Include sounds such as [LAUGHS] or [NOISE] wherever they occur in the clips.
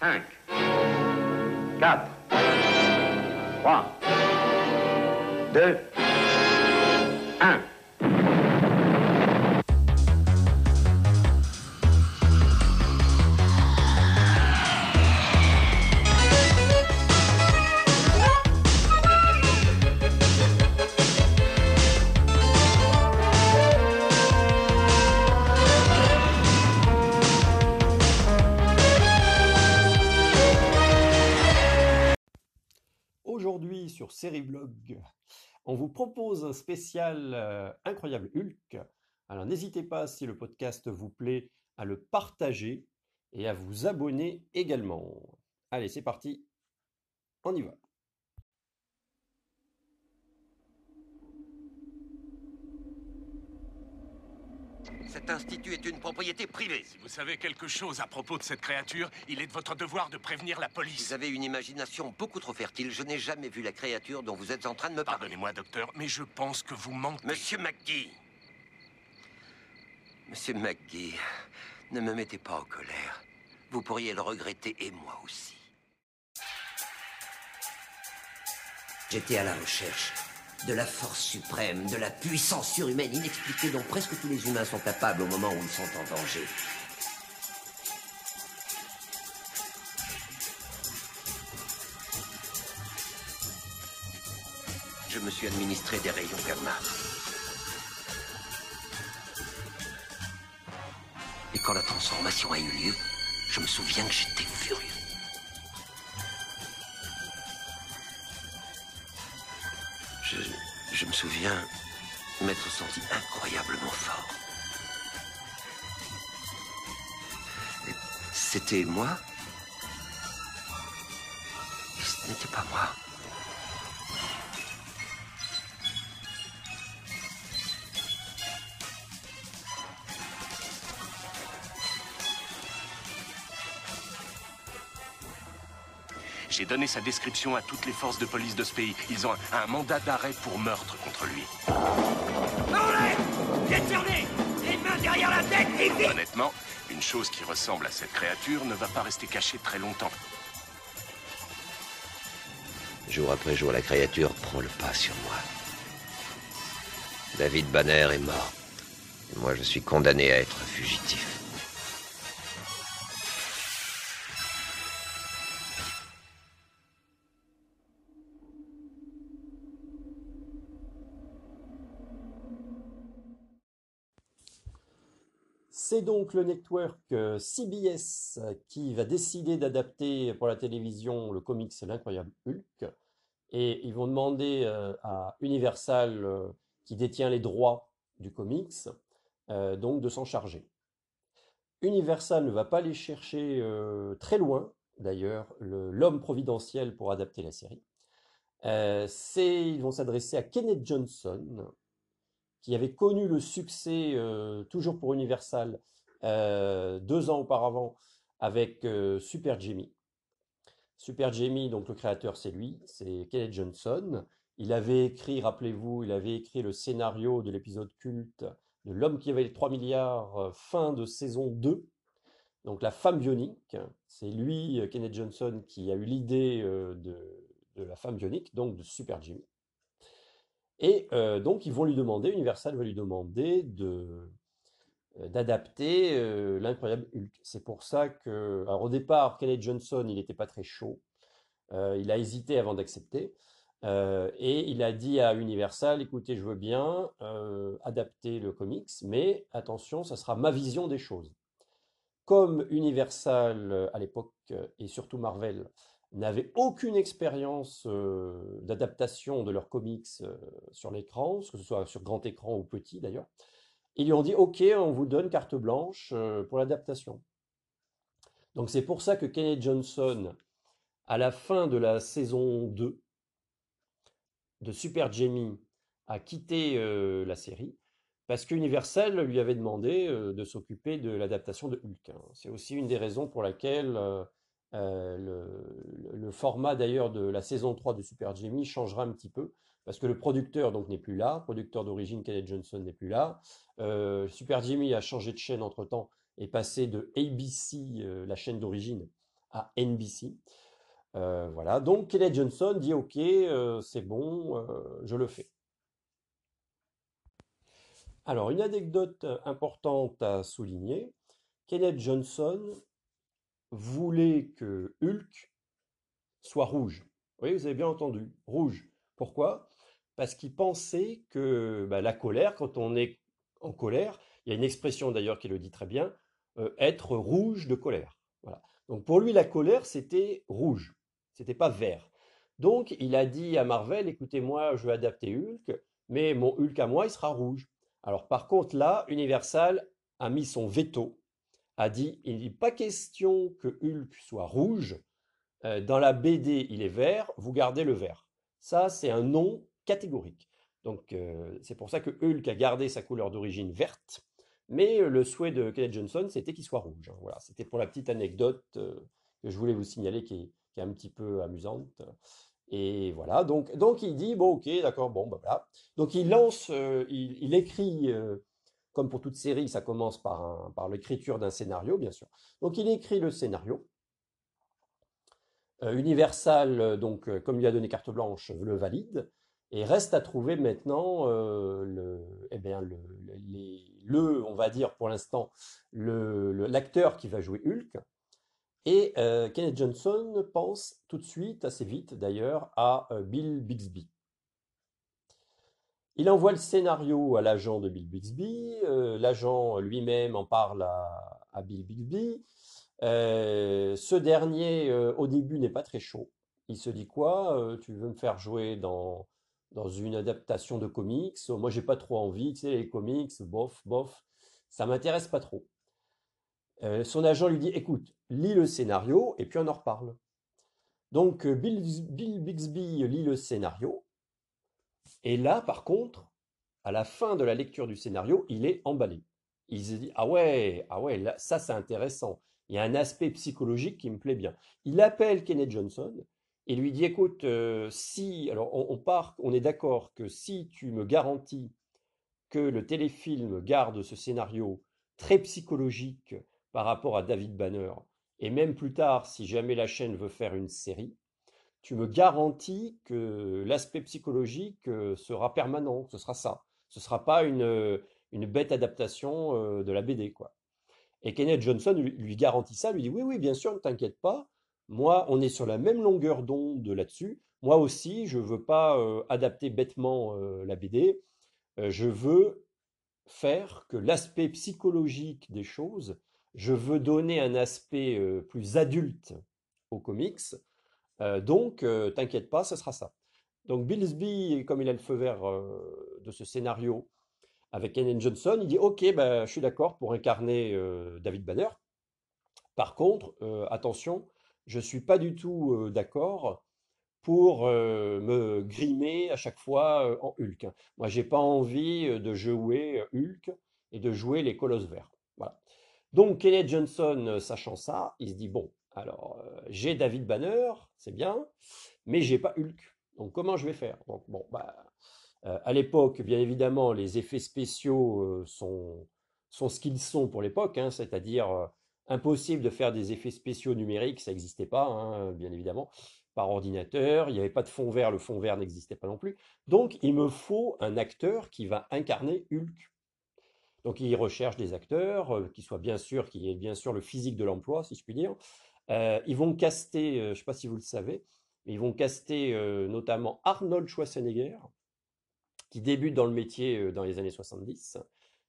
5, 4, 3, 2, 1. Aujourd'hui sur Sérieblog, on vous propose un spécial euh, Incroyable Hulk. Alors n'hésitez pas, si le podcast vous plaît, à le partager et à vous abonner également. Allez, c'est parti, on y va. Cet institut est une propriété privée. Si vous savez quelque chose à propos de cette créature, il est de votre devoir de prévenir la police. Vous avez une imagination beaucoup trop fertile. Je n'ai jamais vu la créature dont vous êtes en train de me parler. Pardonnez-moi, docteur, mais je pense que vous mentez. Monsieur McGee. Monsieur McGee, ne me mettez pas en colère. Vous pourriez le regretter et moi aussi. J'étais à la recherche de la force suprême, de la puissance surhumaine inexpliquée dont presque tous les humains sont capables au moment où ils sont en danger. Je me suis administré des rayons gamma. Et quand la transformation a eu lieu, je me souviens que j'étais furieux. Je, me souviens m'être senti incroyablement fort. C'était moi? Ce n'était pas moi. J'ai donné sa description à toutes les forces de police de ce pays. Ils ont un, un mandat d'arrêt pour meurtre contre lui. Honnêtement, une chose qui ressemble à cette créature ne va pas rester cachée très longtemps. Jour après jour, la créature prend le pas sur moi. David Banner est mort. Et moi, je suis condamné à être fugitif. Donc le network euh, CBS qui va décider d'adapter pour la télévision le comics L'incroyable Hulk. Et ils vont demander euh, à Universal, euh, qui détient les droits du comics, donc de s'en charger. Universal ne va pas aller chercher très loin, d'ailleurs, le- l'homme providentiel pour adapter la série. Ils vont s'adresser à Kenneth Johnson, qui avait connu le succès, euh, toujours pour Universal, euh, deux ans auparavant, avec euh, Super Jamie. Super Jamie, donc le créateur, c'est lui, c'est Kenneth Johnson. Il avait écrit, rappelez-vous, il avait écrit le scénario de l'épisode culte de L'homme qui avait les 3 milliards, fin de saison 2. Donc la femme bionique, c'est lui, Kenneth Johnson, qui a eu l'idée de, de la femme bionique, donc de Super Jimmy. Et euh, donc ils vont lui demander, Universal va lui demander de euh, d'adapter euh, l'incroyable Hulk. C'est pour ça que, au départ, Kenneth Johnson, il n'était pas très chaud. Il a hésité avant d'accepter. Et il a dit à Universal, écoutez, je veux bien adapter le comics, mais attention, ça sera ma vision des choses. Comme Universal à l'époque, et surtout Marvel, n'avait aucune expérience euh, d'adaptation de leurs comics euh, sur l'écran, que ce soit sur grand écran ou petit d'ailleurs, ils lui ont dit, OK, on vous donne carte blanche euh, pour l'adaptation. Donc c'est pour ça que Kenneth Johnson, à la fin de la saison 2 de Super Jamie, a quitté la série parce qu'Universal lui avait demandé de s'occuper de l'adaptation de Hulk. hein. C'est aussi une des raisons pour laquelle euh, le, format d'ailleurs de la saison 3 de Super Jamie changera un petit peu parce que le producteur donc n'est plus là, producteur d'origine Kenneth Johnson n'est plus là. Euh, Super Jamie a changé de chaîne entre-temps et passé de ABC, euh, la chaîne d'origine, à NBC. voilà, donc Kenneth Johnson dit ok, c'est bon, je le fais. Alors, une anecdote importante à souligner, Kenneth Johnson voulait que Hulk soit rouge. Oui, vous avez bien entendu, rouge. Pourquoi? Parce qu'il pensait que bah, la colère, quand on est en colère, il y a une expression d'ailleurs qui le dit très bien, euh, être rouge de colère. Voilà. Donc pour lui, la colère, c'était rouge, c'était pas vert. Donc il a dit à Marvel, écoutez, moi, je vais adapter Hulk, mais mon Hulk à moi, il sera rouge. Alors par contre, là, Universal a mis son veto, a dit, il n'est pas question que Hulk soit rouge, euh, dans la BD, il est vert, vous gardez le vert. Ça, c'est un non catégorique. Donc, euh, c'est pour ça que Hulk a gardé sa couleur d'origine verte, mais euh, le souhait de Kenneth Johnson, c'était qu'il soit rouge. Hein. Voilà, c'était pour la petite anecdote que je voulais vous signaler qui est, un petit peu amusante. Et voilà, donc, donc il dit, bon, ok, d'accord, bon, bah voilà. Donc il lance, il, écrit, comme pour toute série, ça commence par, l'écriture d'un scénario, bien sûr. Donc il écrit le scénario, euh, Universal, euh, donc, euh, comme il a donné carte blanche, le valide. Et reste à trouver maintenant le, eh bien, le, le, on va dire pour l'instant, l'acteur qui va jouer Hulk. Et Kenneth Johnson pense tout de suite, assez vite d'ailleurs, à Bill Bixby. Il envoie le scénario à l'agent de Bill Bixby. l'agent lui-même en parle à, Bill Bixby. Euh, ce dernier, euh, au début, n'est pas très chaud. Il se dit quoi euh, Tu veux me faire jouer dans, dans une adaptation de comics? Moi, j'ai pas trop envie. Tu sais, les comics, bof, bof, ça m'intéresse pas trop. son agent lui dit Écoute, lis le scénario et puis on en reparle. Donc, Bill Bixby lit le scénario. Et là, par contre, à la fin de la lecture du scénario, il est emballé. Il se dit Ah ouais, ah ouais, ça c'est intéressant. Il y a un aspect psychologique qui me plaît bien. Il appelle Kenneth Johnson et lui dit écoute, euh, si, alors on, part, on est d'accord que si tu me garantis que le téléfilm garde ce scénario très psychologique par rapport à David Banner, et même plus tard, si jamais la chaîne veut faire une série, tu me garantis que l'aspect psychologique euh, sera permanent, ce sera ça. Ce sera pas une, une bête adaptation euh, de la BD, quoi. Et Kenneth Johnson lui, garantit ça, lui dit oui, oui, bien sûr, ne t'inquiète pas. Moi, on est sur la même longueur d'onde là-dessus. Moi aussi, je ne veux pas euh, adapter bêtement euh, la BD. Euh, je veux faire que l'aspect psychologique des choses, je veux donner un aspect plus adulte aux comics. Donc, t'inquiète pas, ce sera ça. Donc, Billsby, comme il a le feu vert de ce scénario, avec Kenneth Johnson, il dit Ok, ben, je suis d'accord pour incarner euh, David Banner. Par contre, euh, attention, je ne suis pas du tout euh, d'accord pour me grimer à chaque fois en Hulk. Moi, j'ai pas envie de jouer Hulk et de jouer les colosses verts. Voilà. Donc, Kenneth Johnson, sachant ça, il se dit Bon, alors, j'ai David Banner, c'est bien, mais j'ai pas Hulk. Donc, comment je vais faire? Donc, bon, bah euh, à l'époque, bien évidemment, les effets spéciaux euh, sont, sont ce qu'ils sont pour l'époque, hein, c'est-à-dire euh, impossible de faire des effets spéciaux numériques, ça n'existait pas, hein, bien évidemment, par ordinateur, il n'y avait pas de fond vert, le fond vert n'existait pas non plus. Donc, il me faut un acteur qui va incarner Hulk. Donc, il recherche des acteurs qui soient bien sûr, qui aient bien sûr le physique de l'emploi, si je puis dire. Ils vont caster, je ne sais pas si vous le savez, mais ils vont caster notamment Arnold Schwarzenegger, qui débute dans le métier euh, dans les années 70.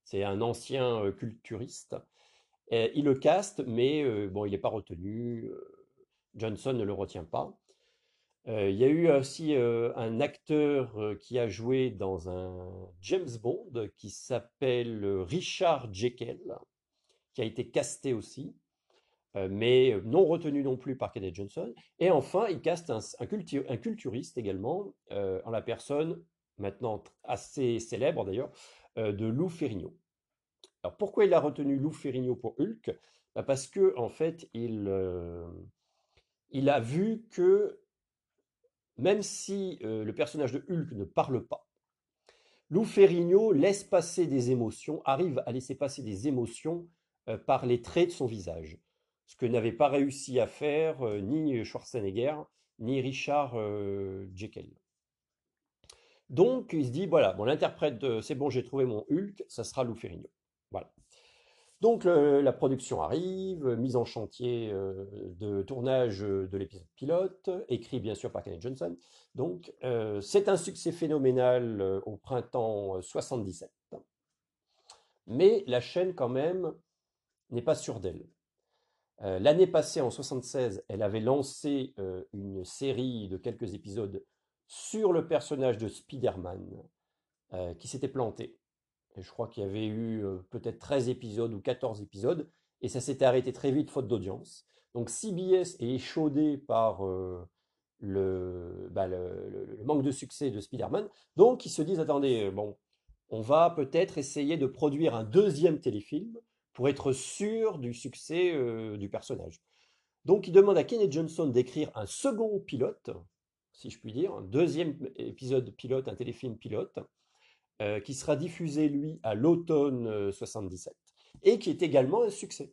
C'est un ancien euh, culturiste. il le caste, mais euh, bon, il n'est pas retenu. Johnson ne le retient pas. il y a eu aussi un acteur qui a joué dans un James Bond qui s'appelle Richard Jekyll, qui a été casté aussi, mais non retenu non plus par Kenneth Johnson. Et enfin, il caste un, culturiste également, en la personne maintenant assez célèbre d'ailleurs, euh, de Lou Ferrigno. Alors pourquoi il a retenu Lou Ferrigno pour Hulk? Bah, Parce que en fait, il, euh, a vu que même si euh, le personnage de Hulk ne parle pas, Lou Ferrigno laisse passer des émotions, arrive à laisser passer des émotions par les traits de son visage. Ce que n'avait pas réussi à faire ni Schwarzenegger, ni Richard Jekyll. Donc, il se dit, voilà, bon, l'interprète, c'est bon, j'ai trouvé mon Hulk, ça sera Lou Ferrigno. Voilà. Donc la production arrive, mise en chantier euh, de tournage de l'épisode pilote, écrit bien sûr par Kenneth Johnson. Donc euh, c'est un succès phénoménal euh, au printemps 77. Mais la chaîne quand même n'est pas sûre d'elle. L'année passée, en 76, elle avait lancé une série de quelques épisodes sur le personnage de Spider-Man qui s'était planté je crois qu'il y avait eu peut-être 13 épisodes ou 14 épisodes, et ça s'était arrêté très vite faute d'audience. Donc CBS est échaudé par bah, le, manque de succès de Spider-Man. Donc ils se disent, attendez, bon, on va peut-être essayer de produire un deuxième téléfilm pour être sûr du succès du personnage. Donc ils demandent à Kenneth Johnson d'écrire un second pilote, si je puis dire, un deuxième épisode pilote, un téléfilm pilote, euh, qui sera diffusé, lui, à l'automne 77, euh, et qui est également un succès.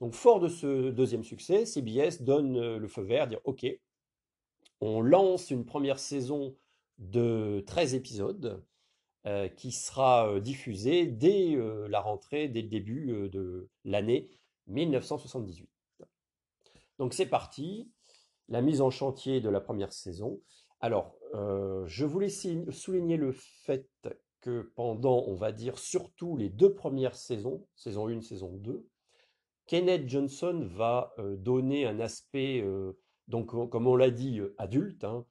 Donc, fort de ce deuxième succès, CBS donne euh, le feu vert, dire OK, on lance une première saison de 13 épisodes qui sera diffusée dès la rentrée, dès le début de l'année 1978. Donc c'est parti, la mise en chantier de la première saison. Alors, je voulais souligner le fait que pendant, on va dire, surtout les deux premières saisons, saison 1, saison 2, Kenneth Johnson va euh, donner un aspect, euh, donc comme on l'a dit, euh, adulte. Hein.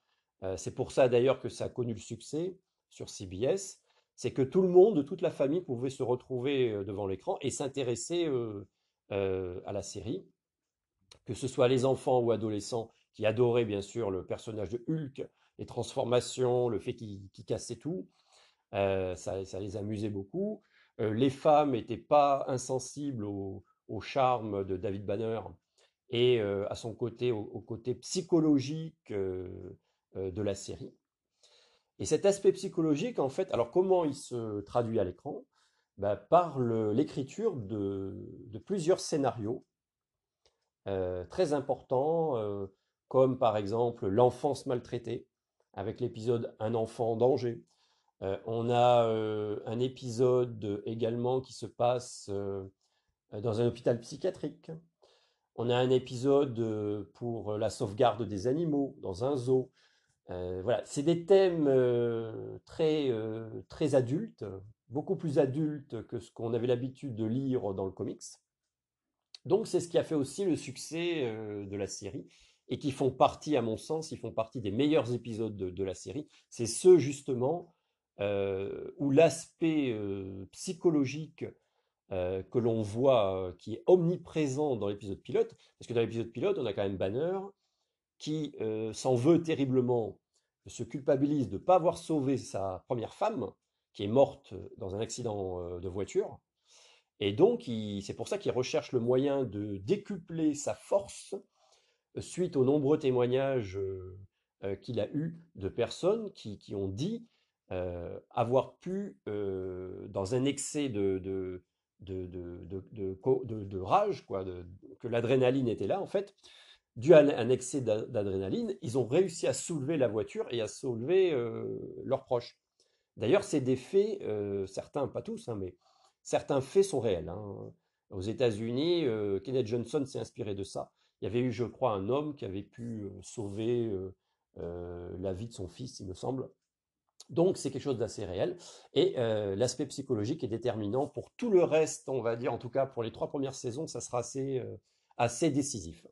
c'est pour ça d'ailleurs que ça a connu le succès sur CBS. C'est que tout le monde, toute la famille pouvait se retrouver devant l'écran et s'intéresser à la série. Que ce soit les enfants ou adolescents qui adoraient bien sûr le personnage de Hulk, les transformations, le fait qu'il cassait tout, euh, ça, les amusait beaucoup. Euh, les femmes n'étaient pas insensibles au, charme de David Banner et euh, à son côté, au, côté psychologique de la série. Et cet aspect psychologique, en fait, alors comment il se traduit à l'écran? Bah, Par l'écriture de, plusieurs scénarios très importants, comme par exemple l'enfance maltraitée, avec l'épisode Un enfant en danger, euh, on a euh, un épisode également qui se passe euh, dans un hôpital psychiatrique. On a un épisode pour la sauvegarde des animaux dans un zoo. Voilà, c'est des thèmes très, très adultes, beaucoup plus adultes que ce qu'on avait l'habitude de lire dans le comics. Donc c'est ce qui a fait aussi le succès de la série et qui font partie, à mon sens, ils font partie des meilleurs épisodes de la série. C'est ceux justement euh, où l'aspect euh, psychologique euh, que l'on voit, qui est omniprésent dans l'épisode pilote, parce que dans l'épisode pilote, on a quand même Banner qui s'en veut terriblement, se culpabilise de ne pas avoir sauvé sa première femme, qui est morte dans un accident de voiture. Et donc, c'est pour ça qu'il recherche le moyen de décupler sa force suite aux nombreux témoignages qu'il a eus de personnes qui, qui ont dit euh, avoir pu, euh, dans un excès de, de, de, rage, quoi, que l'adrénaline était là, en fait, dû à un excès d'adrénaline, ils ont réussi à soulever la voiture et à soulever euh, leurs proches. D'ailleurs, c'est des faits, certains, pas tous, hein, mais certains faits sont réels. Hein. Aux États-Unis, Kenneth Johnson s'est inspiré de ça. Il y avait eu, je crois, un homme qui avait pu sauver la vie de son fils, il me semble, donc c'est quelque chose d'assez réel. Et euh, l'aspect psychologique est déterminant pour tout le reste, on va dire, en tout cas pour les trois premières saisons, ça sera assez, euh, assez décisif.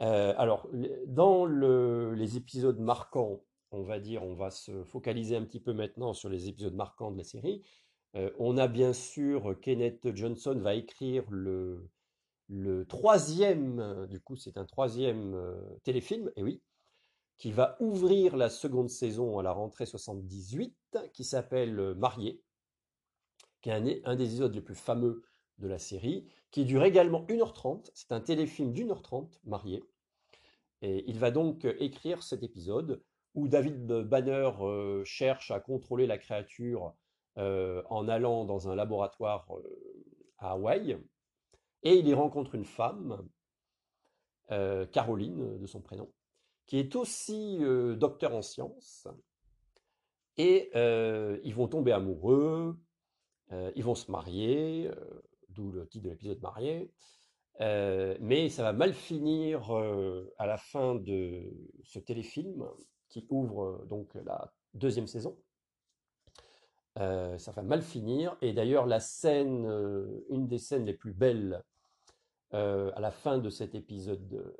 Euh, alors, dans les épisodes marquants, on va dire, on va se focaliser un petit peu maintenant sur les épisodes marquants de la série. on a bien sûr Kenneth Johnson va écrire le, troisième, du coup c'est un troisième téléfilm, et oui, qui va ouvrir la seconde saison à la rentrée 78, qui s'appelle euh, Marié, qui est un, des épisodes les plus fameux de la série, qui dure également 1h30. C'est un téléfilm d'1h30, Marié. Et il va donc euh, écrire cet épisode où David Banner euh, cherche à contrôler la créature en allant dans un laboratoire à Hawaï. Et il y rencontre une femme, euh, Caroline de son prénom, qui est aussi euh, docteur en sciences. Et euh, ils vont tomber amoureux, ils vont se marier, d'où le titre de l'épisode marié. mais ça va mal finir à la fin de ce téléfilm qui ouvre donc la deuxième saison. ça va mal finir. Et d'ailleurs, la scène, une des scènes les plus belles à la fin de cet épisode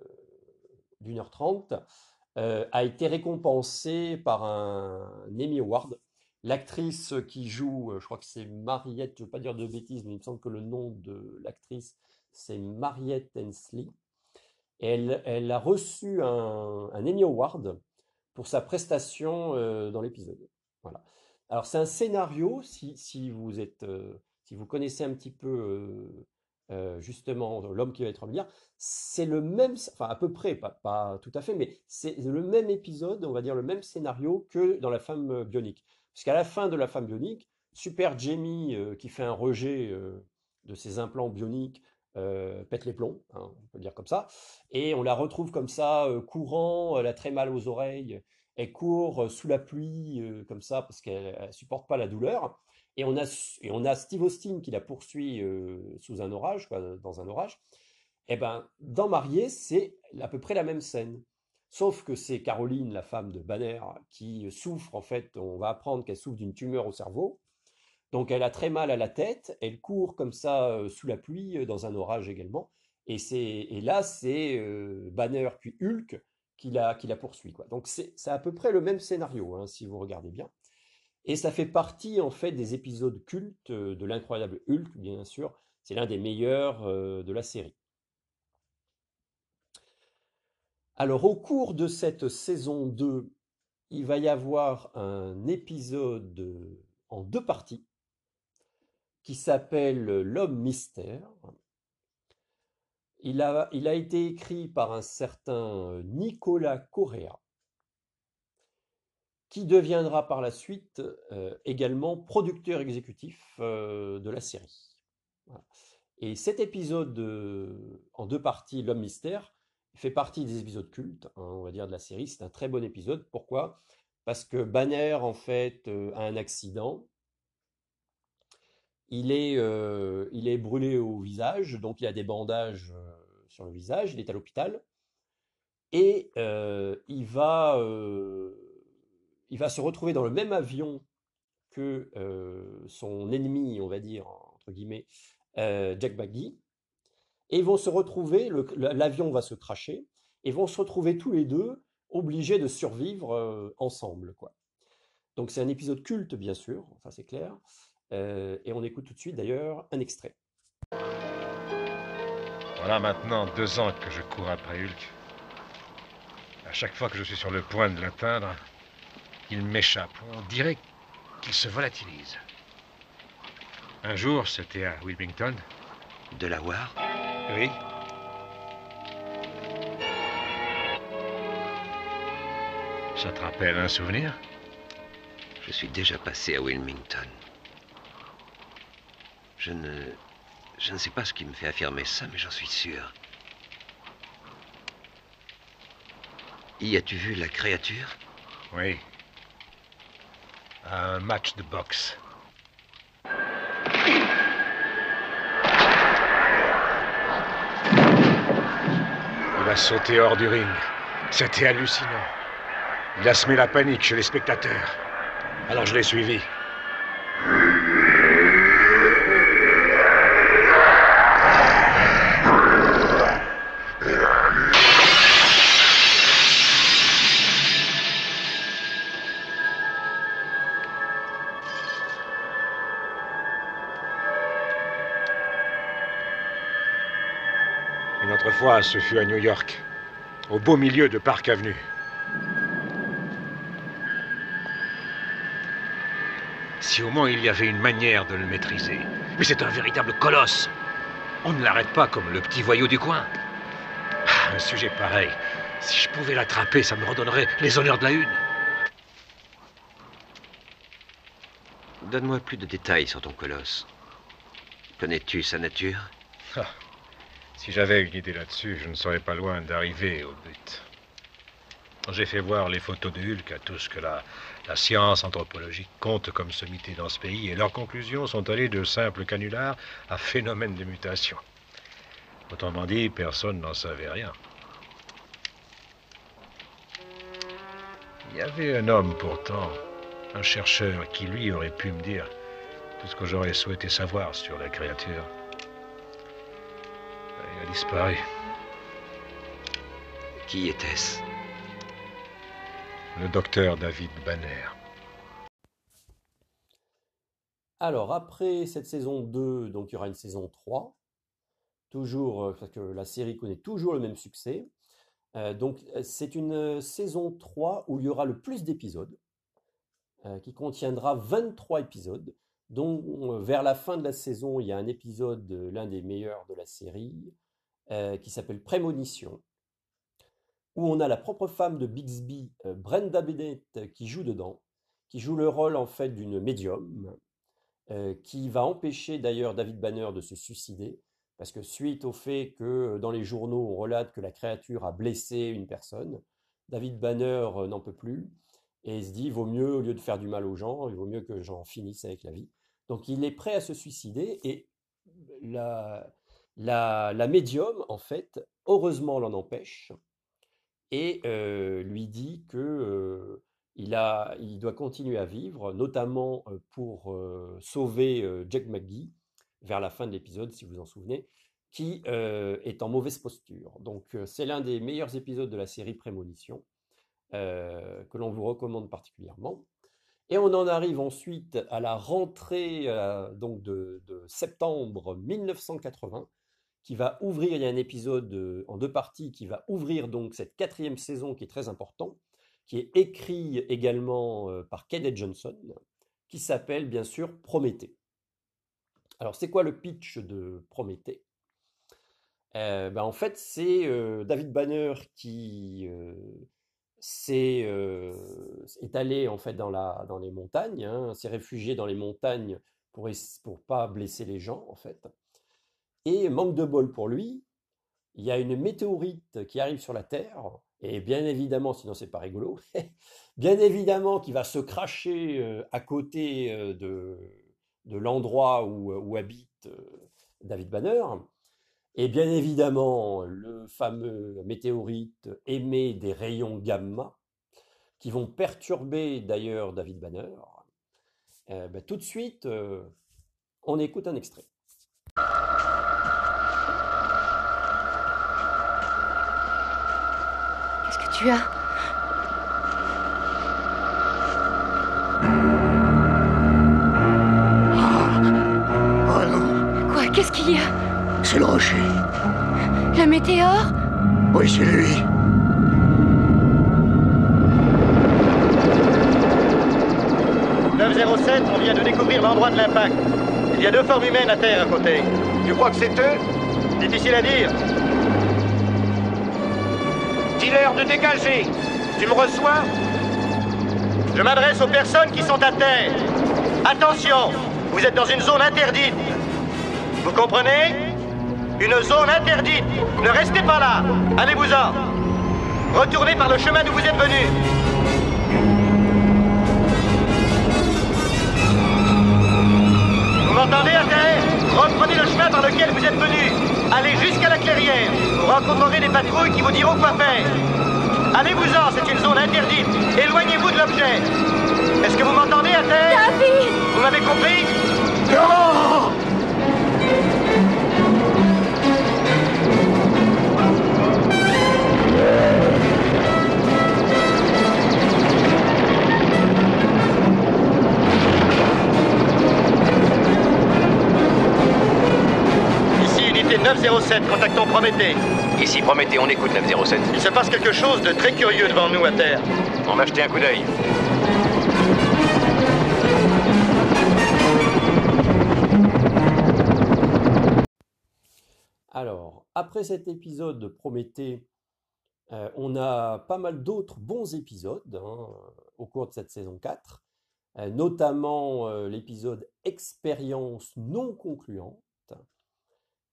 d'une heure trente, a été récompensée par un Emmy Award. L'actrice qui joue, je crois que c'est Mariette, je ne veux pas dire de bêtises, mais il me semble que le nom de l'actrice, c'est Mariette Hensley. elle, elle a reçu un, Emmy Award pour sa prestation dans l'épisode. Voilà. Alors c'est un scénario, si, si vous êtes, si vous connaissez un petit peu justement l'homme qui va être milliard, c'est le même, enfin à peu près, pas tout à fait, mais c'est le même épisode, on va dire le même scénario que dans La femme bionique. Puisqu'à la fin de La femme bionique, Super Jamie qui fait un rejet de ses implants bioniques pète les plombs, hein, on peut dire comme ça, et on la retrouve comme ça courant, elle a très mal aux oreilles, elle court sous la pluie comme ça parce qu'elle supporte pas la douleur. Et on a, et on a Steve Austin qui la poursuit sous un orage, quoi, dans un orage. Et eh ben, dans Marié, c'est à peu près la même scène. Sauf que c'est Caroline, la femme de Banner, qui souffre, en fait, on va apprendre qu'elle souffre d'une tumeur au cerveau. Donc elle a très mal à la tête, elle court comme ça sous la pluie, dans un orage également. Et, et là, c'est Banner puis Hulk qui la, qui la poursuit. Quoi. Donc c'est à peu près le même scénario, hein, si vous regardez bien. Et ça fait partie en fait des épisodes cultes euh, de l'incroyable Hulk, bien sûr. C'est l'un des meilleurs euh, de la série. Alors au cours de cette saison 2, il va y avoir un épisode en deux parties qui s'appelle L'homme mystère. Il a, été écrit par un certain Nicolas Correa qui deviendra par la suite euh, également producteur exécutif euh, de la série. Et cet épisode en deux parties, L'homme mystère, fait partie des épisodes cultes, hein, on va dire, de la série. C'est un très bon épisode. Pourquoi? Parce que Banner, en fait, euh, a un accident. Il est, il est brûlé au visage, donc il a des bandages sur le visage, il est à l'hôpital. Et il va il va se retrouver dans le même avion que son ennemi, on va dire, entre guillemets, Jack Baggy. Et ils vont se retrouver, l'avion va se cracher, et vont se retrouver tous les deux obligés de survivre ensemble. Quoi. Donc c'est un épisode culte, bien sûr, ça c'est clair. et on écoute tout de suite d'ailleurs un extrait. Voilà maintenant deux ans que je cours après Hulk. À chaque fois que je suis sur le point de l'atteindre, il m'échappe. On dirait qu'il se volatilise. Un jour, c'était à Wilmington. De la voir Oui. Ça te rappelle un souvenir? Je suis déjà passé à Wilmington. Je ne. Je ne sais pas ce qui me fait affirmer ça, mais j'en suis sûr. Y as-tu vu la créature? Oui un match de boxe. A sauté hors du ring. C'était hallucinant. Il a semé la panique chez les spectateurs. Alors je l'ai suivi. Ce fut à New York, au beau milieu de Park Avenue. Si au moins il y avait une manière de le maîtriser. Mais c'est un véritable colosse. On ne l'arrête pas comme le petit voyou du coin. Ah, un sujet pareil, si je pouvais l'attraper, ça me redonnerait les honneurs de la une. Donne-moi plus de détails sur ton colosse. Connais-tu sa nature? Ah, Si j'avais une idée là-dessus, je ne serais pas loin d'arriver au but. J'ai fait voir les photos de Hulk à tous que la, la science anthropologique compte comme sommité dans ce pays, et leurs conclusions sont allées de simples canulars à phénomènes de mutation. Autrement dit, personne n'en savait rien. Il y avait un homme pourtant, un chercheur, qui lui aurait pu me dire tout ce que j'aurais souhaité savoir sur la créature. A disparu. Qui était-ce? Le docteur David Banner. Alors, après cette saison 2, donc il y aura une saison 3. Toujours, euh, parce que la série connaît toujours le même succès. Euh, donc, euh, c'est une saison 3 où il y aura le plus d'épisodes, qui contiendra 23 épisodes, dont vers la fin de la saison, il y a un épisode, l'un des meilleurs de la série, qui s'appelle Prémonition, où on a la propre femme de Bixby, Brenda Bennett, qui joue dedans, qui joue le rôle en fait d'une médium, qui va empêcher d'ailleurs David Banner de se suicider, parce que suite au fait que dans les journaux on relate que la créature a blessé une personne, David Banner n'en peut plus et il se dit, vaut mieux, au lieu de faire du mal aux gens, il vaut mieux que j'en finisse avec la vie. Donc il est prêt à se suicider et la, la, médium, en fait, heureusement l'en empêche et lui dit que il, doit continuer à vivre, notamment pour sauver Jack McGee vers la fin de l'épisode, si vous en souvenez, qui est en mauvaise posture. Donc c'est l'un des meilleurs épisodes de la série Prémonition, que l'on vous recommande particulièrement. Et on en arrive ensuite à la rentrée donc de, de septembre 1980, qui va ouvrir, il y a un épisode en deux parties qui va ouvrir donc cette quatrième saison qui est très important, qui est écrit également euh, par Kenneth Johnson, qui s'appelle bien sûr Prométhée. Alors c'est quoi le pitch de Prométhée? Euh, ben, En fait c'est euh, David Banner qui euh, s'est, est allé en fait dans les montagnes, hein, s'est réfugié dans les montagnes pour pour pas blesser les gens en fait. Et manque de bol pour lui, il y a une météorite qui arrive sur la Terre, et bien évidemment, sinon c'est pas rigolo, [LAUGHS] bien évidemment qui va se cracher euh, à côté euh, de, de l'endroit où, où habite euh, David Banner. Et bien évidemment, le fameux météorite émet des rayons gamma qui vont perturber d'ailleurs David Banner. Euh, ben, tout de suite, euh, on écoute un extrait. Tu as Oh non, Quoi Qu'est-ce qu'il y a? C'est le rocher. Le météore? Oui, c'est lui. on vient de découvrir l'endroit de l'impact. Il y a deux formes humaines à terre à côté. Tu crois que c'est eux? Difficile à dire. Dis-leur de dégager. Tu me reçois? Je m'adresse aux personnes qui sont à terre. Attention, vous êtes dans une zone interdite. Vous comprenez? Une zone interdite. Ne restez pas là. Allez-vous-en. Retournez par le chemin d'où vous êtes venu. Vous m'entendez à Reprenez le chemin par lequel vous êtes venu. Allez jusqu'à la clairière. Vous rencontrerez des patrouilles qui vous diront quoi faire. Allez-vous-en, c'est une zone interdite. Éloignez-vous de l'objet. Est-ce que vous m'entendez à terre David Vous m'avez compris? Non Ici, unité 907, contactons Prométhée. Ici Prométhée, on écoute 907. Il se passe quelque chose de très curieux devant nous à terre. On va jeter un coup d'œil. Alors, après cet épisode de Prométhée, euh, on a pas mal d'autres bons épisodes hein, au cours de cette saison 4, euh, notamment euh, l'épisode Expérience non concluante,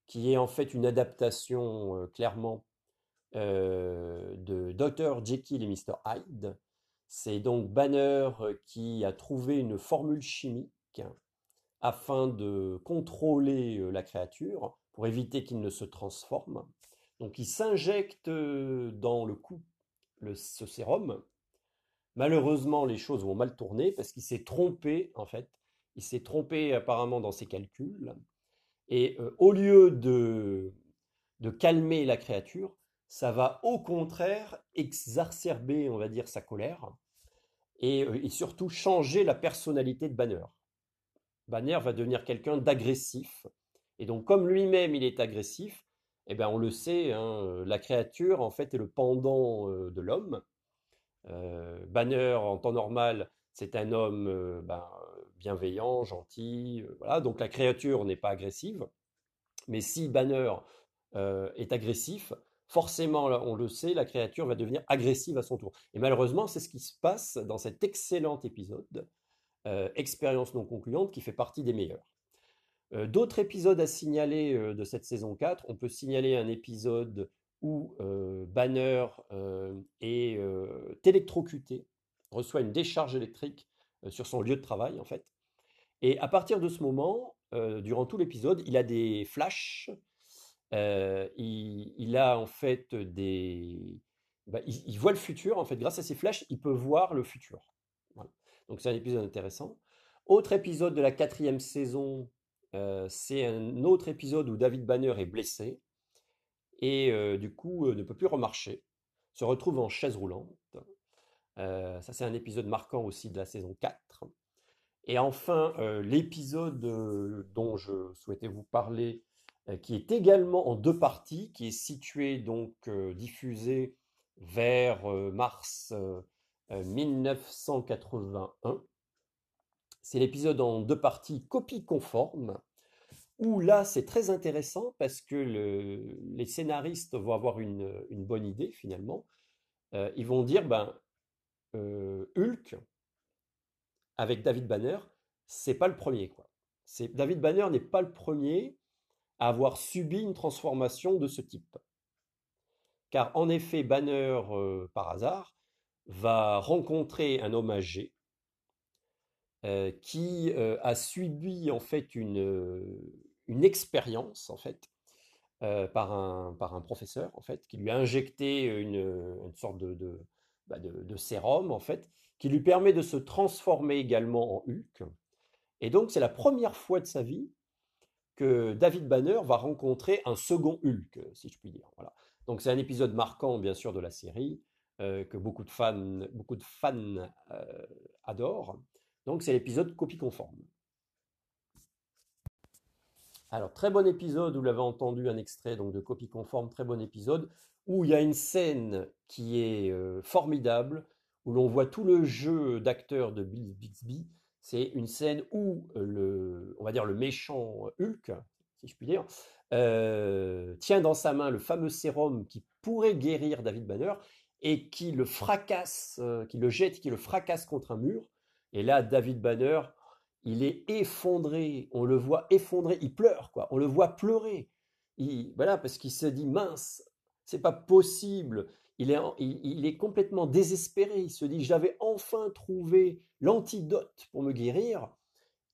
qui est en fait une adaptation clairement de Dr. Jekyll et Mr. Hyde. C'est donc Banner qui a trouvé une formule chimique afin de contrôler la créature pour éviter qu'il ne se transforme. Donc il s'injecte dans le cou le, ce sérum. Malheureusement, les choses vont mal tourner parce qu'il s'est trompé en fait. Il s'est trompé apparemment dans ses calculs. Et euh, au lieu de, de calmer la créature, ça va au contraire exacerber, on va dire, sa colère et, euh, et surtout changer la personnalité de Banner. Banner va devenir quelqu'un d'agressif. Et donc, comme lui-même, il est agressif, eh ben, on le sait, hein, la créature, en fait, est le pendant euh, de l'homme. Banner, en temps normal, c'est un homme ben, bienveillant, gentil. euh, voilà. Donc, la créature n'est pas agressive. Mais si Banner euh, est agressif, forcément, on le sait, la créature va devenir agressive à son tour. Et malheureusement, c'est ce qui se passe dans cet excellent épisode, euh, Expérience non concluante, qui fait partie des meilleurs. D'autres épisodes à signaler de cette saison 4, on peut signaler un épisode où Banner est électrocuté, reçoit une décharge électrique sur son lieu de travail en fait. Et à partir de ce moment, euh, durant tout l'épisode, il a des flashs, euh, il, a en fait des... bah, il, voit le futur, en fait, grâce à ces flashs, il peut voir le futur. Voilà. Donc c'est un épisode intéressant. Autre épisode de la quatrième saison, euh, c'est un autre épisode où David Banner est blessé et euh, du coup euh, ne peut plus remarcher, se retrouve en chaise roulante. Euh, ça c'est un épisode marquant aussi de la saison 4. Et enfin, euh, l'épisode euh, dont je souhaitais vous parler, qui est également en deux parties, qui est situé donc diffusé vers mars euh, euh, 1981. C'est l'épisode en deux parties copie conforme, où là c'est très intéressant parce que le- les scénaristes vont avoir une, bonne idée finalement. Ils vont dire, ben, Hulk, avec David Banner, c'est pas le premier, quoi. C'est, David Banner n'est pas le premier à avoir subi une transformation de ce type. Car en effet, Banner, par hasard, va rencontrer un homme âgé qui a subi en fait une, une expérience en fait par un, par un professeur en fait qui lui a injecté une, une sorte de, bah, de- sérum en fait qui lui permet de se transformer également en Hulk. Et donc c'est la première fois de sa vie que David Banner va rencontrer un second Hulk, si je puis dire. Voilà. Donc c'est un épisode marquant bien sûr de la série euh, que beaucoup de fans, beaucoup de fans euh, adorent. Donc c'est l'épisode copie conforme. Alors très bon épisode, vous l'avez entendu un extrait donc de copie conforme, très bon épisode où il y a une scène qui est euh, formidable où l'on voit tout le jeu d'acteurs de Bill Bixby. C'est une scène où euh, le, on va dire le méchant Hulk, si je puis dire, euh, tient dans sa main le fameux sérum qui pourrait guérir David Banner et qui le fracasse, qui le jette, qui le fracasse contre un mur. Et là, David Banner, il est effondré, on le voit effondré, il pleure, quoi. On le voit pleurer. Il, voilà, parce qu'il se dit mince, c'est pas possible. Il est, il, il est complètement désespéré. Il se dit j'avais enfin trouvé l'antidote pour me guérir,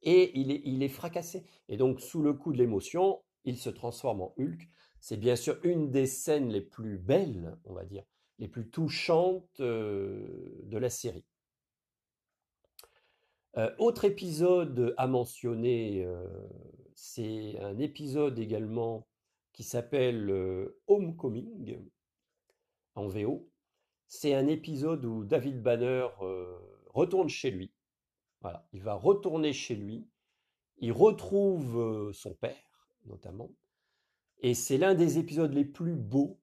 et il est, il est fracassé. Et donc, sous le coup de l'émotion, il se transforme en Hulk. C'est bien sûr une des scènes les plus belles, on va dire, les plus touchantes euh, de la série. Euh, autre épisode à mentionner, euh, c'est un épisode également qui s'appelle euh, Homecoming en VO. C'est un épisode où David Banner euh, retourne chez lui. Voilà, il va retourner chez lui. Il retrouve euh, son père, notamment. Et c'est l'un des épisodes les plus beaux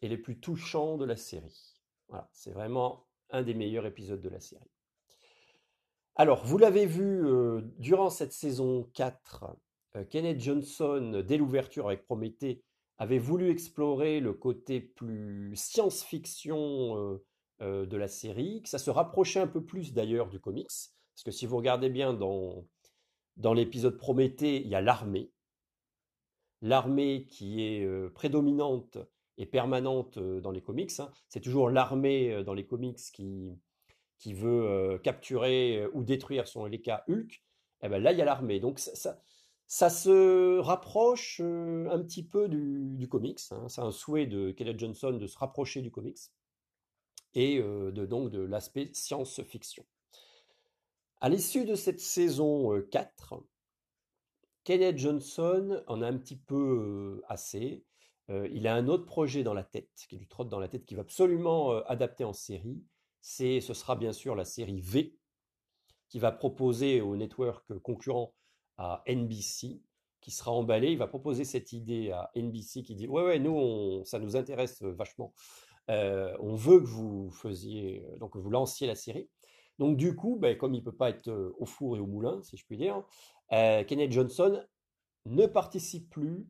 et les plus touchants de la série. Voilà, c'est vraiment un des meilleurs épisodes de la série. Alors, vous l'avez vu durant cette saison 4, euh, Kenneth Johnson, dès l'ouverture avec Prométhée, avait voulu explorer le côté plus science-fiction euh, euh, de la série, que ça se rapprochait un peu plus d'ailleurs du comics, parce que si vous regardez bien dans, dans l'épisode Prométhée, il y a l'armée. l'armée qui est euh, prédominante et permanente euh, dans les comics. hein. C'est toujours l'armée euh, dans les comics qui, qui veut euh, capturer euh, ou détruire, les cas, Hulk. Et ben là, il y a l'armée. Donc ça, ça se rapproche euh, un petit peu du, comics. hein. C'est un souhait de Kenneth Johnson de se rapprocher du comics et euh, de, donc de l'aspect science-fiction. À l'issue de cette saison euh, 4, Kenneth Johnson en a un petit peu euh, assez. Euh, il a un autre projet dans la tête, qui lui trotte dans la tête, qui va absolument euh, adapter en série. C'est, ce sera bien sûr la série V, qui va proposer au network concurrent à NBC, qui sera emballé. Il va proposer cette idée à NBC qui dit Ouais, ouais, nous, ça nous intéresse vachement. Euh, on veut que vous faisiez, donc que vous lanciez la série. Donc, du coup, ben, comme il peut pas être euh, au four et au moulin, si je puis dire, euh, Kenneth Johnson ne participe plus,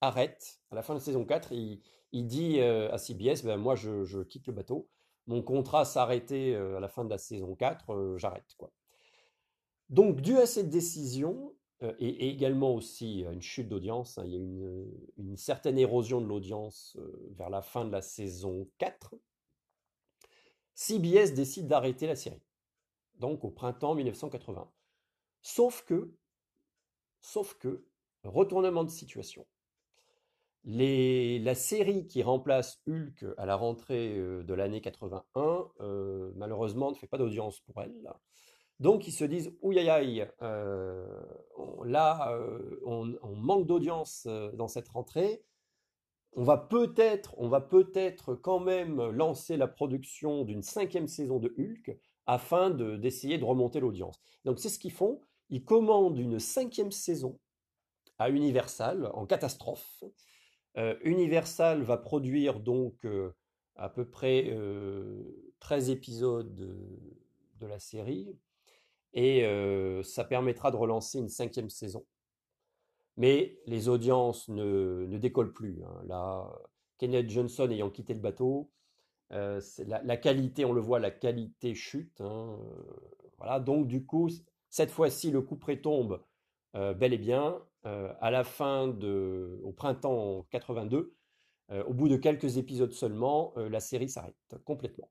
arrête. À la fin de saison 4, il, il dit euh, à CBS ben, Moi, je, je quitte le bateau. Mon contrat s'arrêtait euh, à la fin de la saison 4, euh, j'arrête. quoi. Donc, dû à cette décision, euh, et, également aussi à une chute d'audience, hein, il y a une, certaine érosion de l'audience euh, vers la fin de la saison 4, CBS décide d'arrêter la série. Donc au printemps 1980. Sauf que, sauf que, retournement de situation. La série qui remplace Hulk à la rentrée euh, de l'année 81, euh, malheureusement, ne fait pas d'audience pour elle. Donc ils se disent, ouïe euh, là, euh, on, manque d'audience euh, dans cette rentrée. On va peut-être, on va peut-être quand même lancer la production d'une cinquième saison de Hulk afin de- d'essayer de remonter l'audience. Donc c'est ce qu'ils font. Ils commandent une cinquième saison à Universal en catastrophe. Universal va produire donc à peu près euh, 13 épisodes de, de la série et ça permettra de relancer une cinquième saison. Mais les audiences ne, ne décollent plus. hein. Kenneth Johnson ayant quitté le bateau, la, qualité, on le voit, la qualité chute. hein, voilà, donc du coup, cette fois-ci, le coup près tombe bel et bien à la fin de, au printemps 82. euh, au bout de quelques épisodes seulement, la série s'arrête complètement.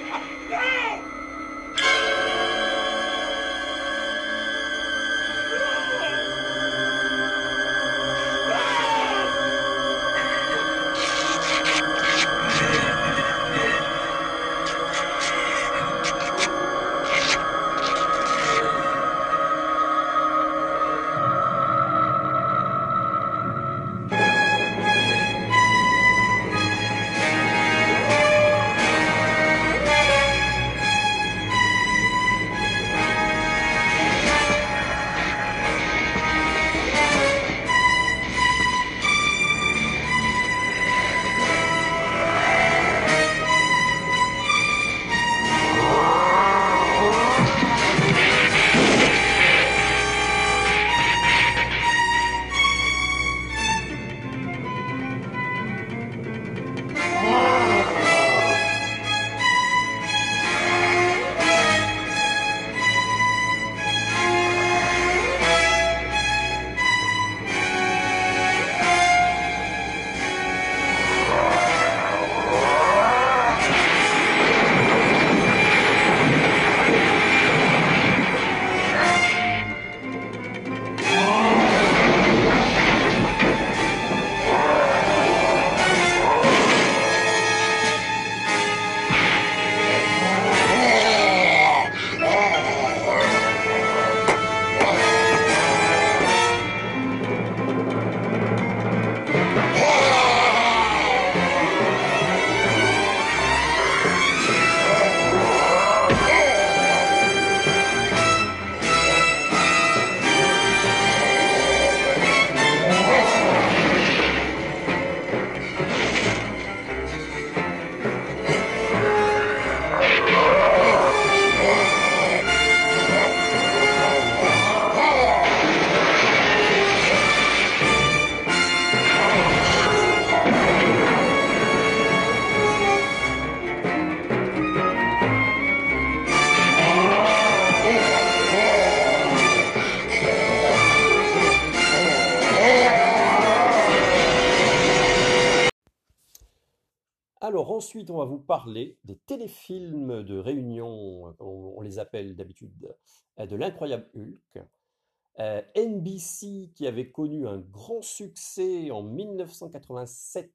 ensuite, on va vous parler des téléfilms de réunion, on, on les appelle d'habitude, euh, de l'incroyable Hulk. Euh, NBC qui avait connu un grand succès en 1987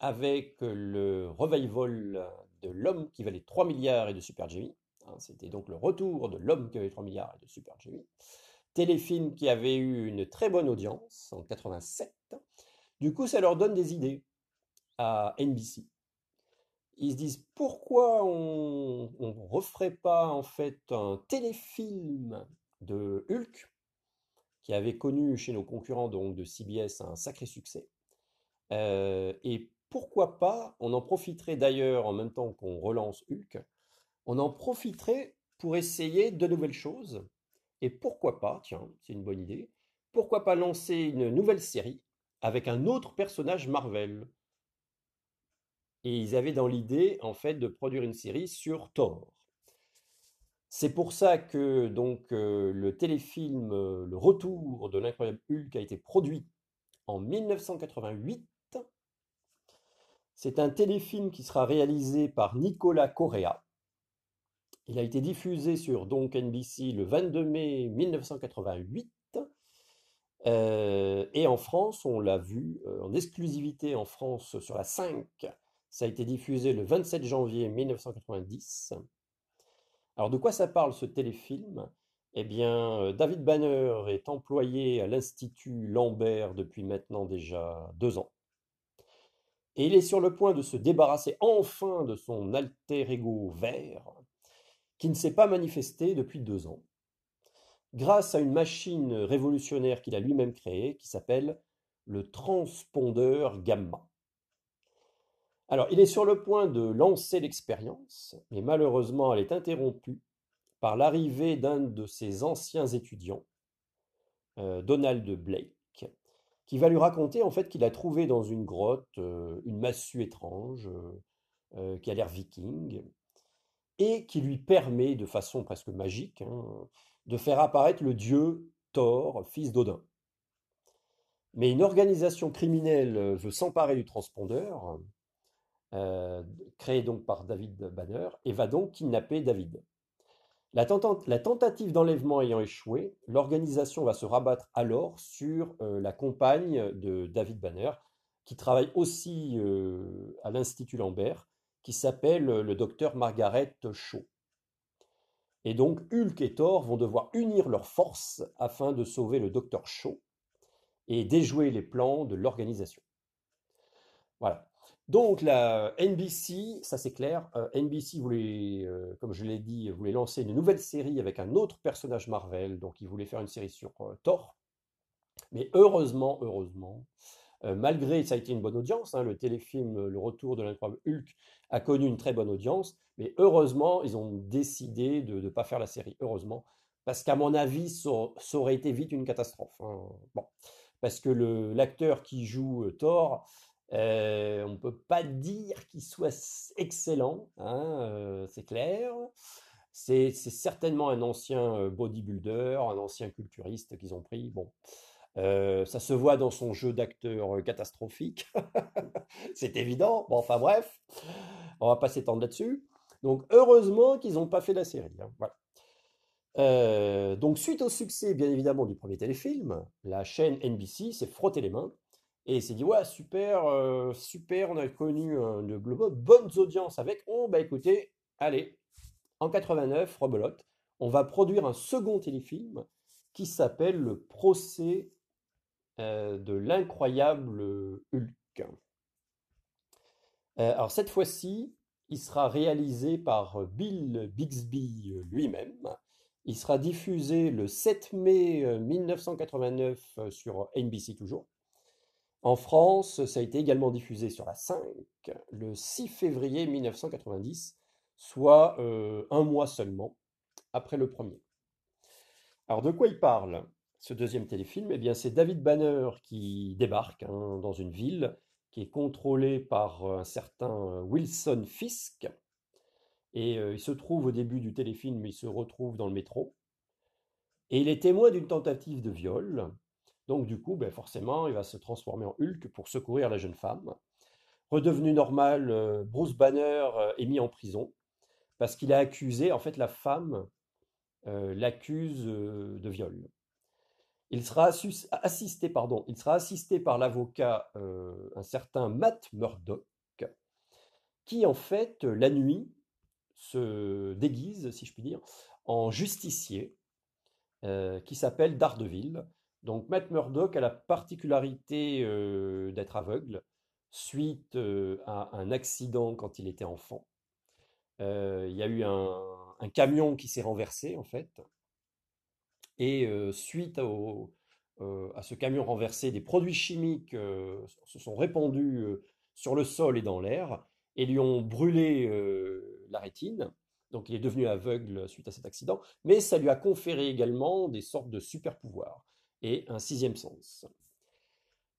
avec le revival de L'homme qui valait 3 milliards et de Super Jimmy. Hein, C'était donc le retour de L'homme qui valait 3 milliards et de Super Jimmy. Téléfilm qui avait eu une très bonne audience en 87. Du coup, ça leur donne des idées à NBC. Ils se disent pourquoi on ne referait pas en fait un téléfilm de Hulk qui avait connu chez nos concurrents donc de CBS un sacré succès. Euh, et pourquoi pas, on en profiterait d'ailleurs en même temps qu'on relance Hulk, on en profiterait pour essayer de nouvelles choses. Et pourquoi pas, tiens, c'est une bonne idée, pourquoi pas lancer une nouvelle série avec un autre personnage Marvel Et ils avaient dans l'idée, en fait, de produire une série sur Thor. C'est pour ça que donc euh, le téléfilm euh, Le Retour de l'incroyable Hulk a été produit en 1988. C'est un téléfilm qui sera réalisé par Nicolas Correa. Il a été diffusé sur donc NBC le 22 mai 1988. Euh, et en France, on l'a vu en exclusivité en France sur la 5. Ça a été diffusé le 27 janvier 1990. Alors de quoi ça parle ce téléfilm? Eh bien, euh, David Banner est employé à l'Institut Lambert depuis maintenant déjà deux ans. Et il est sur le point de se débarrasser enfin de son alter ego vert, qui ne s'est pas manifesté depuis deux ans, grâce à une machine révolutionnaire qu'il a lui-même créée, qui s'appelle le transpondeur gamma. Alors, il est sur le point de lancer l'expérience, mais malheureusement, elle est interrompue par l'arrivée d'un de ses anciens étudiants, euh, Donald Blake, qui va lui raconter en fait qu'il a trouvé dans une grotte euh, une massue étrange euh, qui a l'air viking et qui lui permet de façon presque magique hein, de faire apparaître le dieu Thor, fils d'Odin. Mais une organisation criminelle veut s'emparer du transpondeur, euh, créé donc par David Banner, et va donc kidnapper David. La, tentative d'enlèvement ayant échoué, l'organisation va se rabattre alors sur euh, la compagne de David Banner, qui travaille aussi euh, à l'Institut Lambert, qui s'appelle le docteur Margaret Shaw. Et donc Hulk et Thor vont devoir unir leurs forces afin de sauver le docteur Shaw et déjouer les plans de l'organisation. Voilà. Donc la NBC, ça c'est clair, euh, NBC voulait, euh, comme je l'ai dit, voulait lancer une nouvelle série avec un autre personnage Marvel, donc ils voulaient faire une série sur euh, Thor. Mais heureusement, heureusement, malgré ça a été une bonne audience, hein, le téléfilm Le Retour de l'incroyable Hulk a connu une très bonne audience, mais heureusement, ils ont décidé de ne pas faire la série, heureusement, parce qu'à mon avis, ça, ça, aurait été vite une catastrophe. Hein. Bon, parce que l'acteur qui joue Thor, euh, on ne peut pas dire qu'il soit excellent, hein, euh, c'est clair. C'est certainement un ancien euh, bodybuilder, un ancien culturiste qu'ils ont pris. Bon, ça se voit dans son jeu d'acteur catastrophique, [LAUGHS] c'est évident. Bon, enfin bref, on va pas s'étendre là-dessus. Donc heureusement qu'ils n'ont pas fait la série. Hein, voilà. donc suite au succès, bien évidemment, du premier téléfilm, la chaîne NBC s'est frotté les mains et il s'est dit, ouais, super, euh, super, on a connu euh, de bonnes audiences avec. Oh, bah écoutez, allez, en 89, rebelote, on va produire un second téléfilm qui s'appelle Le procès euh, de l'incroyable Hulk. alors cette fois-ci, il sera réalisé par Bill Bixby lui-même. Il sera diffusé le 7 mai 1989 sur NBC toujours. En France, ça a été également diffusé sur la 5 le 6 février 1990, soit euh, un mois seulement après le premier. Alors de quoi il parle ce deuxième téléfilm? Eh bien c'est David Banner qui débarque hein, dans une ville qui est contrôlée par un certain Wilson Fisk. Et euh, il se trouve au début du téléfilm, il se retrouve dans le métro. Et il est témoin d'une tentative de viol donc du coup, ben, forcément, il va se transformer en Hulk pour secourir la jeune femme. redevenu normal, euh, Bruce Banner euh, est mis en prison parce qu'il a accusé, en fait, la femme euh, l'accuse de viol. Il sera assisté, pardon, il sera assisté par l'avocat, un certain Matt Murdock, qui en fait, la nuit, se déguise, si je puis dire, en justicier, qui s'appelle Daredevil. Donc Matt Murdock a la particularité euh, d'être aveugle suite euh, à un accident quand il était enfant. Euh, il y a eu un, camion qui s'est renversé en fait, et suite à ce camion renversé, des produits chimiques se sont répandus sur le sol et dans l'air et lui ont brûlé la rétine. Donc il est devenu aveugle suite à cet accident, mais ça lui a conféré également des sortes de super pouvoirs et un sixième sens.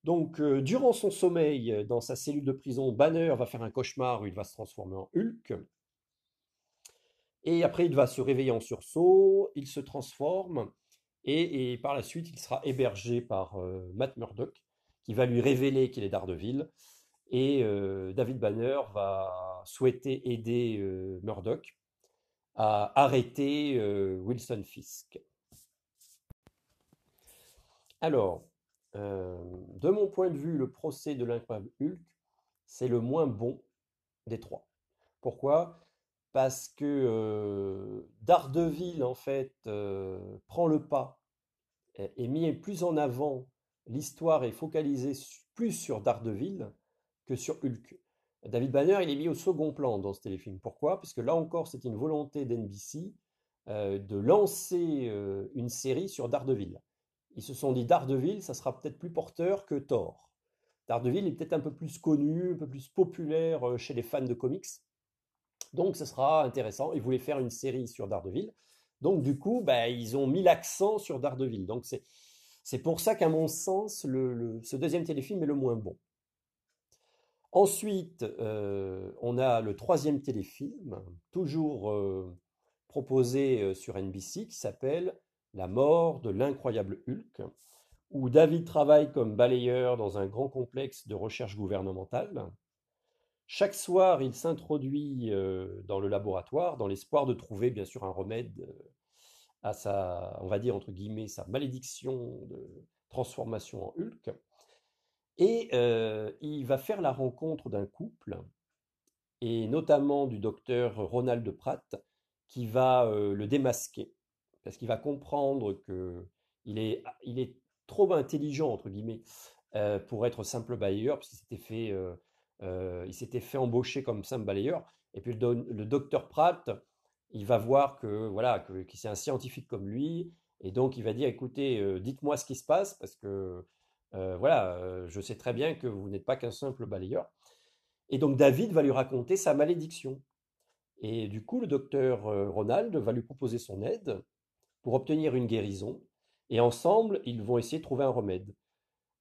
Donc, euh, durant son sommeil euh, dans sa cellule de prison, Banner va faire un cauchemar où il va se transformer en Hulk. Et après, il va se réveiller en sursaut, il se transforme, et, par la suite, il sera hébergé par euh, Matt Murdock, qui va lui révéler qu'il est Daredevil. Et David Banner va souhaiter aider Murdock à arrêter Wilson Fisk. Alors, euh, de mon point de vue, le procès de l'incroyable Hulk, c'est le moins bon des trois. Pourquoi? Parce que euh, Daredevil, en fait, euh, prend le pas et et mis plus en avant, l'histoire est focalisée plus sur Daredevil que sur Hulk. David Banner, il est mis au second plan dans ce téléfilm. Pourquoi? Parce que là encore, c'est une volonté d'NBC euh, de lancer une série sur Daredevil. Ils se sont dit Daredevil, ça sera peut-être plus porteur que Thor. Daredevil est peut-être un peu plus connu, un peu plus populaire euh, chez les fans de comics. Donc, ce sera intéressant. Ils voulaient faire une série sur Daredevil. Donc, du coup, bah, ils ont mis l'accent sur Daredevil. Donc, c'est, c'est pour ça qu'à mon sens, ce deuxième téléfilm est le moins bon. Ensuite, euh, on a le troisième téléfilm, toujours euh, proposé sur NBC, qui s'appelle La mort de l'incroyable Hulk, où David travaille comme balayeur dans un grand complexe de recherche gouvernementale. Chaque soir, il s'introduit euh, dans le laboratoire dans l'espoir de trouver bien sûr un remède euh, à sa, on va dire entre guillemets, sa malédiction de transformation en Hulk. Et euh, il va faire la rencontre d'un couple, et notamment du docteur Ronald Pratt, qui va le démasquer, parce qu'il va comprendre que il est, est trop intelligent, entre guillemets, euh, pour être simple balayeur, parce qu'il s'était fait, euh, euh, il s'était fait embaucher comme simple balayeur. Et puis le, do- le docteur Pratt, il va voir que voilà, que, c'est un scientifique comme lui, et donc il va dire, écoutez, dites-moi ce qui se passe, parce que voilà, je sais très bien que vous n'êtes pas qu'un simple balayeur. Et donc David va lui raconter sa malédiction. Et du coup, le docteur Ronald va lui proposer son aide pour obtenir une guérison. Et ensemble, ils vont essayer de trouver un remède.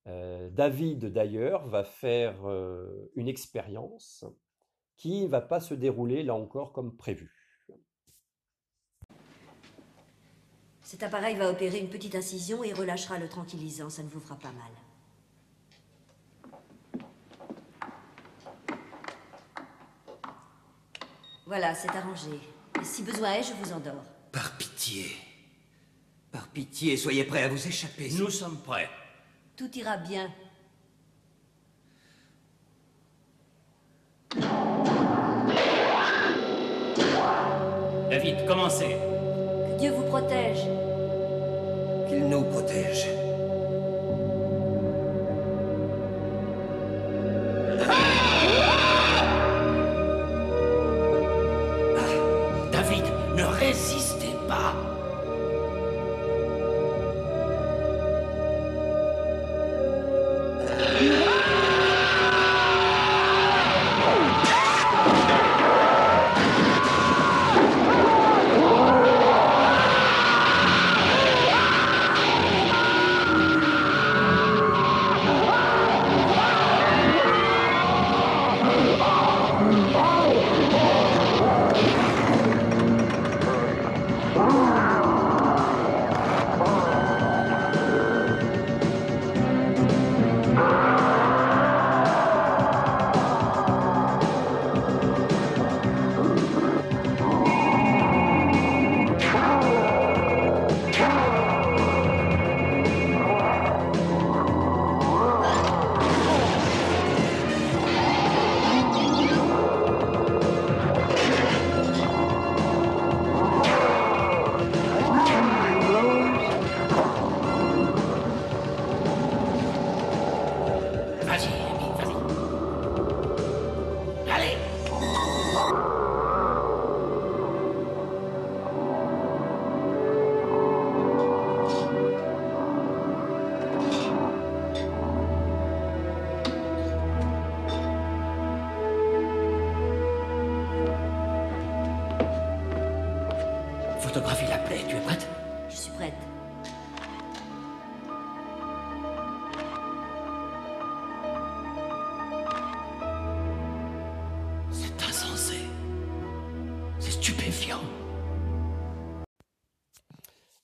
Euh, David, d'ailleurs, va faire euh, une expérience qui ne va pas se dérouler, là encore, comme prévu. Cet appareil va opérer une petite incision et relâchera le tranquillisant. Ça ne vous fera pas mal. Voilà, c'est arrangé. Et si besoin est, je vous endors. Par pitié. Par pitié, soyez prêts à vous échapper. Nous sommes prêts. Tout ira bien. David, commencez. Que Dieu vous protège. Qu'il nous protège.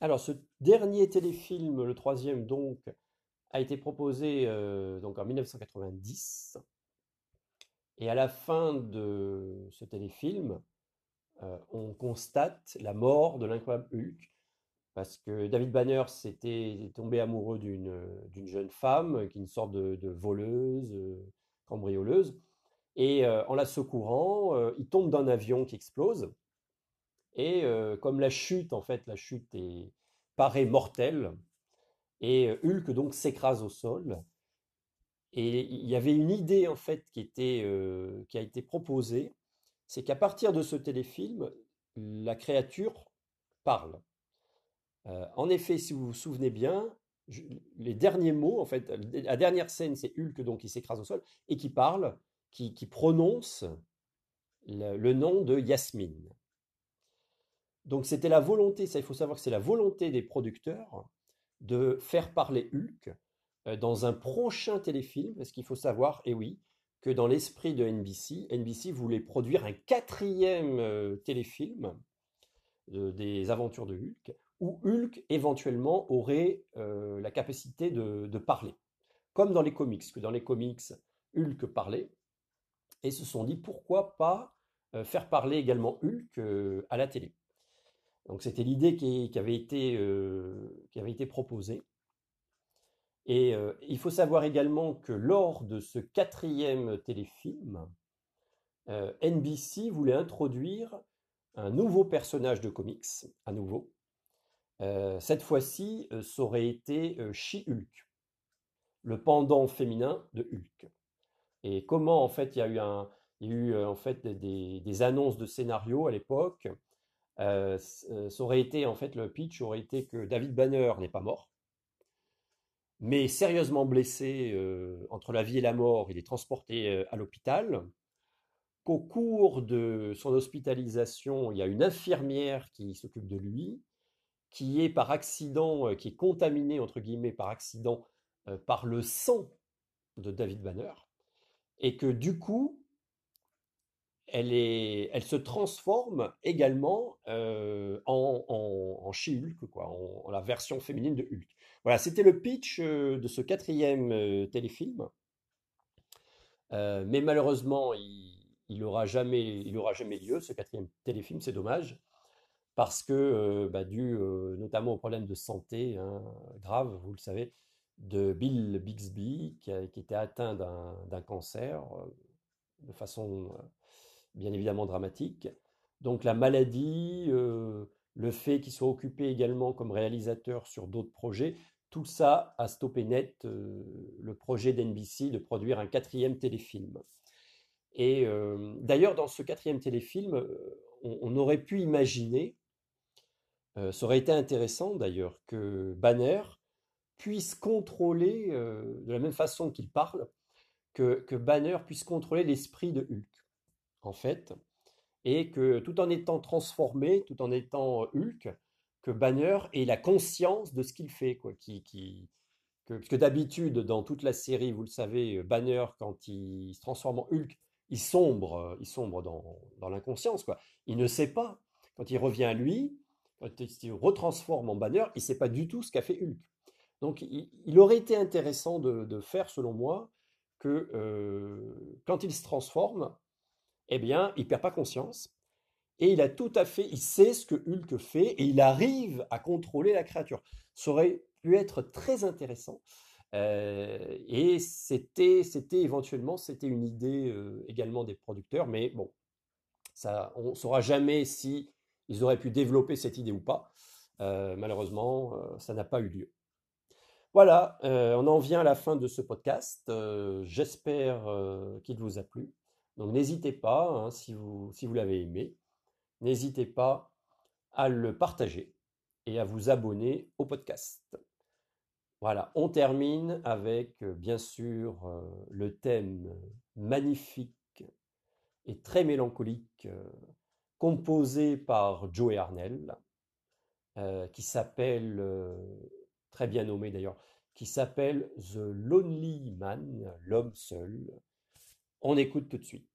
Alors, ce dernier téléfilm, le troisième donc, a été proposé euh, donc en 1990. Et à la fin de ce téléfilm, euh, on constate la mort de l'incroyable Hulk, parce que David Banner s'était tombé amoureux d'une jeune femme, qui est une sorte de, voleuse, euh, cambrioleuse, et en la secourant, il tombe d'un avion qui explose, et comme la chute, en fait, la chute est, paraît mortelle, et Hulk donc s'écrase au sol. Et il y avait une idée en fait qui était, qui a été proposée, c'est qu'à partir de ce téléfilm, la créature parle. En effet, si vous vous souvenez bien, les derniers mots, en fait, la dernière scène, c'est Hulk donc qui s'écrase au sol et qui parle, qui, qui prononce le, le nom de Yasmine. Donc c'était la volonté, ça il faut savoir que c'est la volonté des producteurs de faire parler Hulk euh, dans un prochain téléfilm, parce qu'il faut savoir, et oui, que dans l'esprit de NBC, NBC voulait produire un quatrième euh, téléfilm de- des aventures de Hulk, où Hulk éventuellement aurait euh, la capacité de, parler, comme dans les comics, que dans les comics, Hulk parlait, et se sont dit pourquoi pas euh, faire parler également Hulk euh, à la télé. Donc c'était l'idée qui, avait été, euh, qui avait été proposée. Et euh, il faut savoir également que lors de ce quatrième téléfilm, euh, NBC voulait introduire un nouveau personnage de comics, à nouveau. Cette fois-ci, ça aurait été She-Hulk, le pendant féminin de Hulk. Et comment en fait il y a eu un, y a eu en fait des, des annonces de scénarios à l'époque. Euh, euh, ça aurait été en fait le pitch aurait été que David Banner n'est pas mort, mais sérieusement blessé euh, entre la vie et la mort, il est transporté à l'hôpital. Qu'au cours de son hospitalisation, il y a une infirmière qui s'occupe de lui, qui est par accident, qui est contaminée entre guillemets par accident par le sang de David Banner, et que du coup, elle, se transforme également euh, en, en, She-Hulk, quoi, en, la version féminine de Hulk. Voilà, c'était le pitch euh, de ce quatrième euh, téléfilm. Mais malheureusement, il, il aura jamais, jamais lieu, ce quatrième téléfilm, c'est dommage, parce que, bah, dû notamment aux problèmes de santé hein, graves, vous le savez, de Bill Bixby, qui, était atteint d'un cancer de façon bien évidemment dramatique. Donc la maladie, euh, le fait qu'il soit occupé également comme réalisateur sur d'autres projets, tout ça a stoppé net euh, le projet d'NBC de produire un quatrième téléfilm. Et euh, d'ailleurs, dans ce quatrième téléfilm, on, aurait pu imaginer, ça aurait été intéressant d'ailleurs, que Banner puisse contrôler, de la même façon qu'il parle, que Banner puisse contrôler l'esprit de Hulk, en fait, et que tout en étant transformé, tout en étant Hulk, que Banner ait la conscience de ce qu'il fait, quoi, qui, qui, que, parce que d'habitude, dans toute la série, vous le savez, Banner, quand il se transforme en Hulk, il sombre, euh, il sombre dans, dans l'inconscience, quoi. Il ne sait pas. Quand il revient à lui, quand il se retransforme en Banner, il ne sait pas du tout ce qu'a fait Hulk. Donc, il, aurait été intéressant de, faire, selon moi, que euh, quand il se transforme, eh bien, il perd pas conscience et il a tout à fait, il sait ce que Hulk fait et il arrive à contrôler la créature. Ça aurait pu être très intéressant. Euh, et c'était, c'était éventuellement, c'était une idée euh, également des producteurs, mais bon, ça, on ne saura jamais si ils auraient pu développer cette idée ou pas. Euh, malheureusement, ça n'a pas eu lieu. Voilà, on en vient à la fin de ce podcast. J'espère qu'il vous a plu. Donc n'hésitez pas, hein, si vous, si vous l'avez aimé, n'hésitez pas à le partager et à vous abonner au podcast. Voilà, on termine avec euh, bien sûr euh, le thème magnifique et très mélancolique euh, composé par Joe Arnell. qui s'appelle, très bien nommé d'ailleurs, qui s'appelle The Lonely Man, l'homme seul. On écoute tout de suite.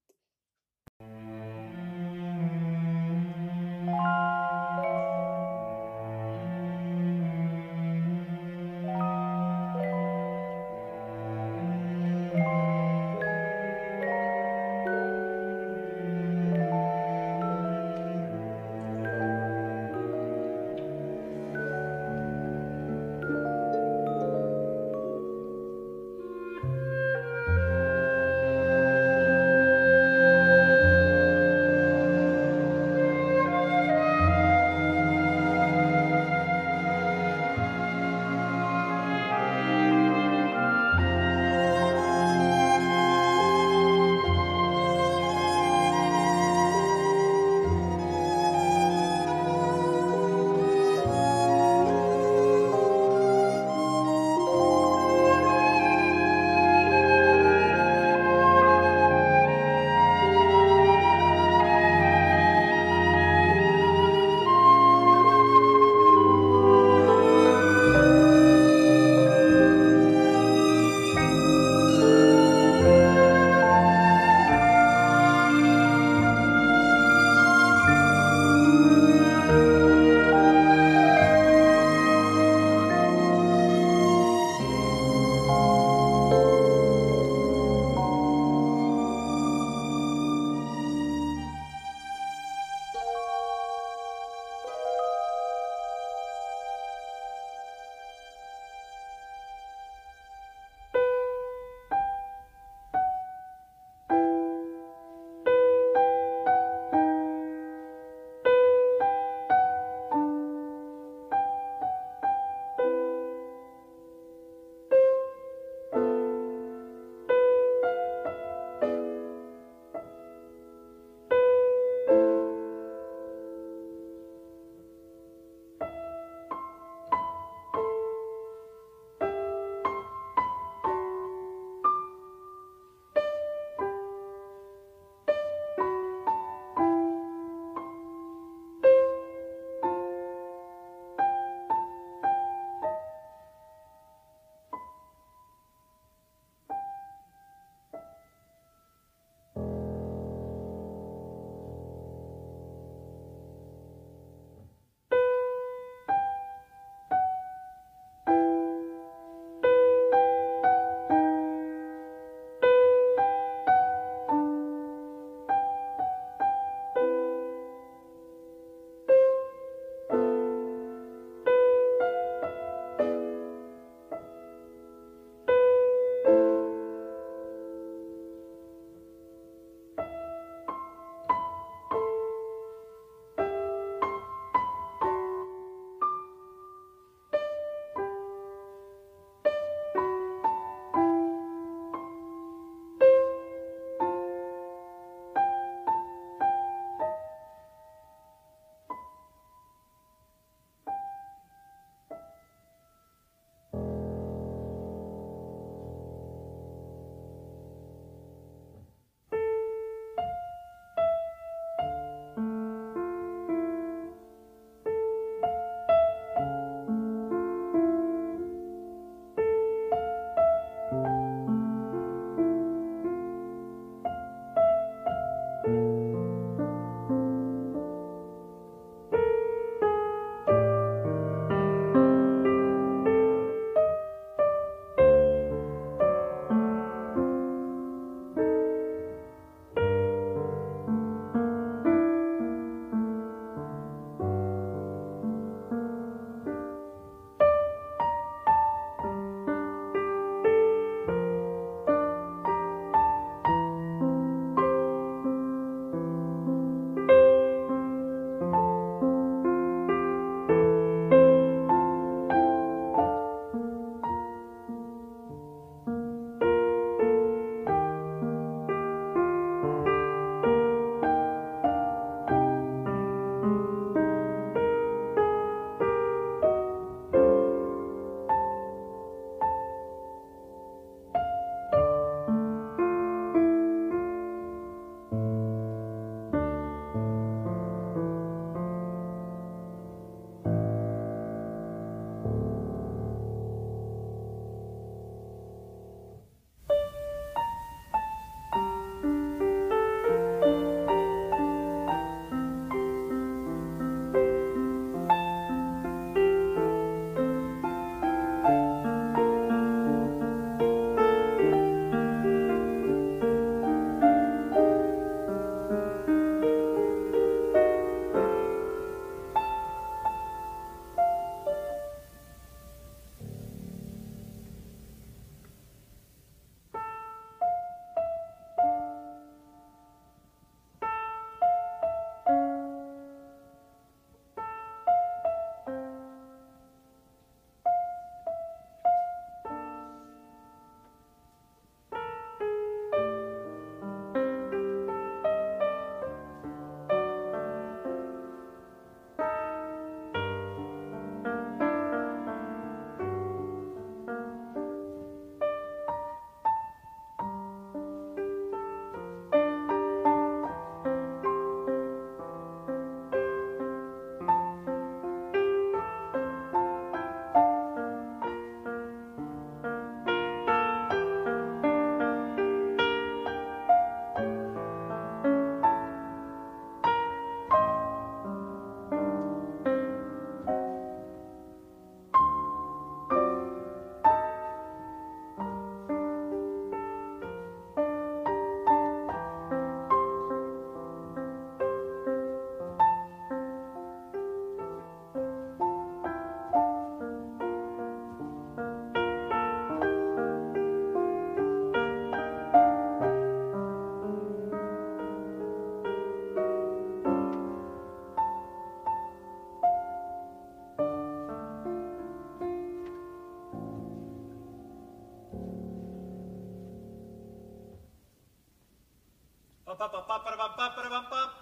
パパパパパパパパパパパ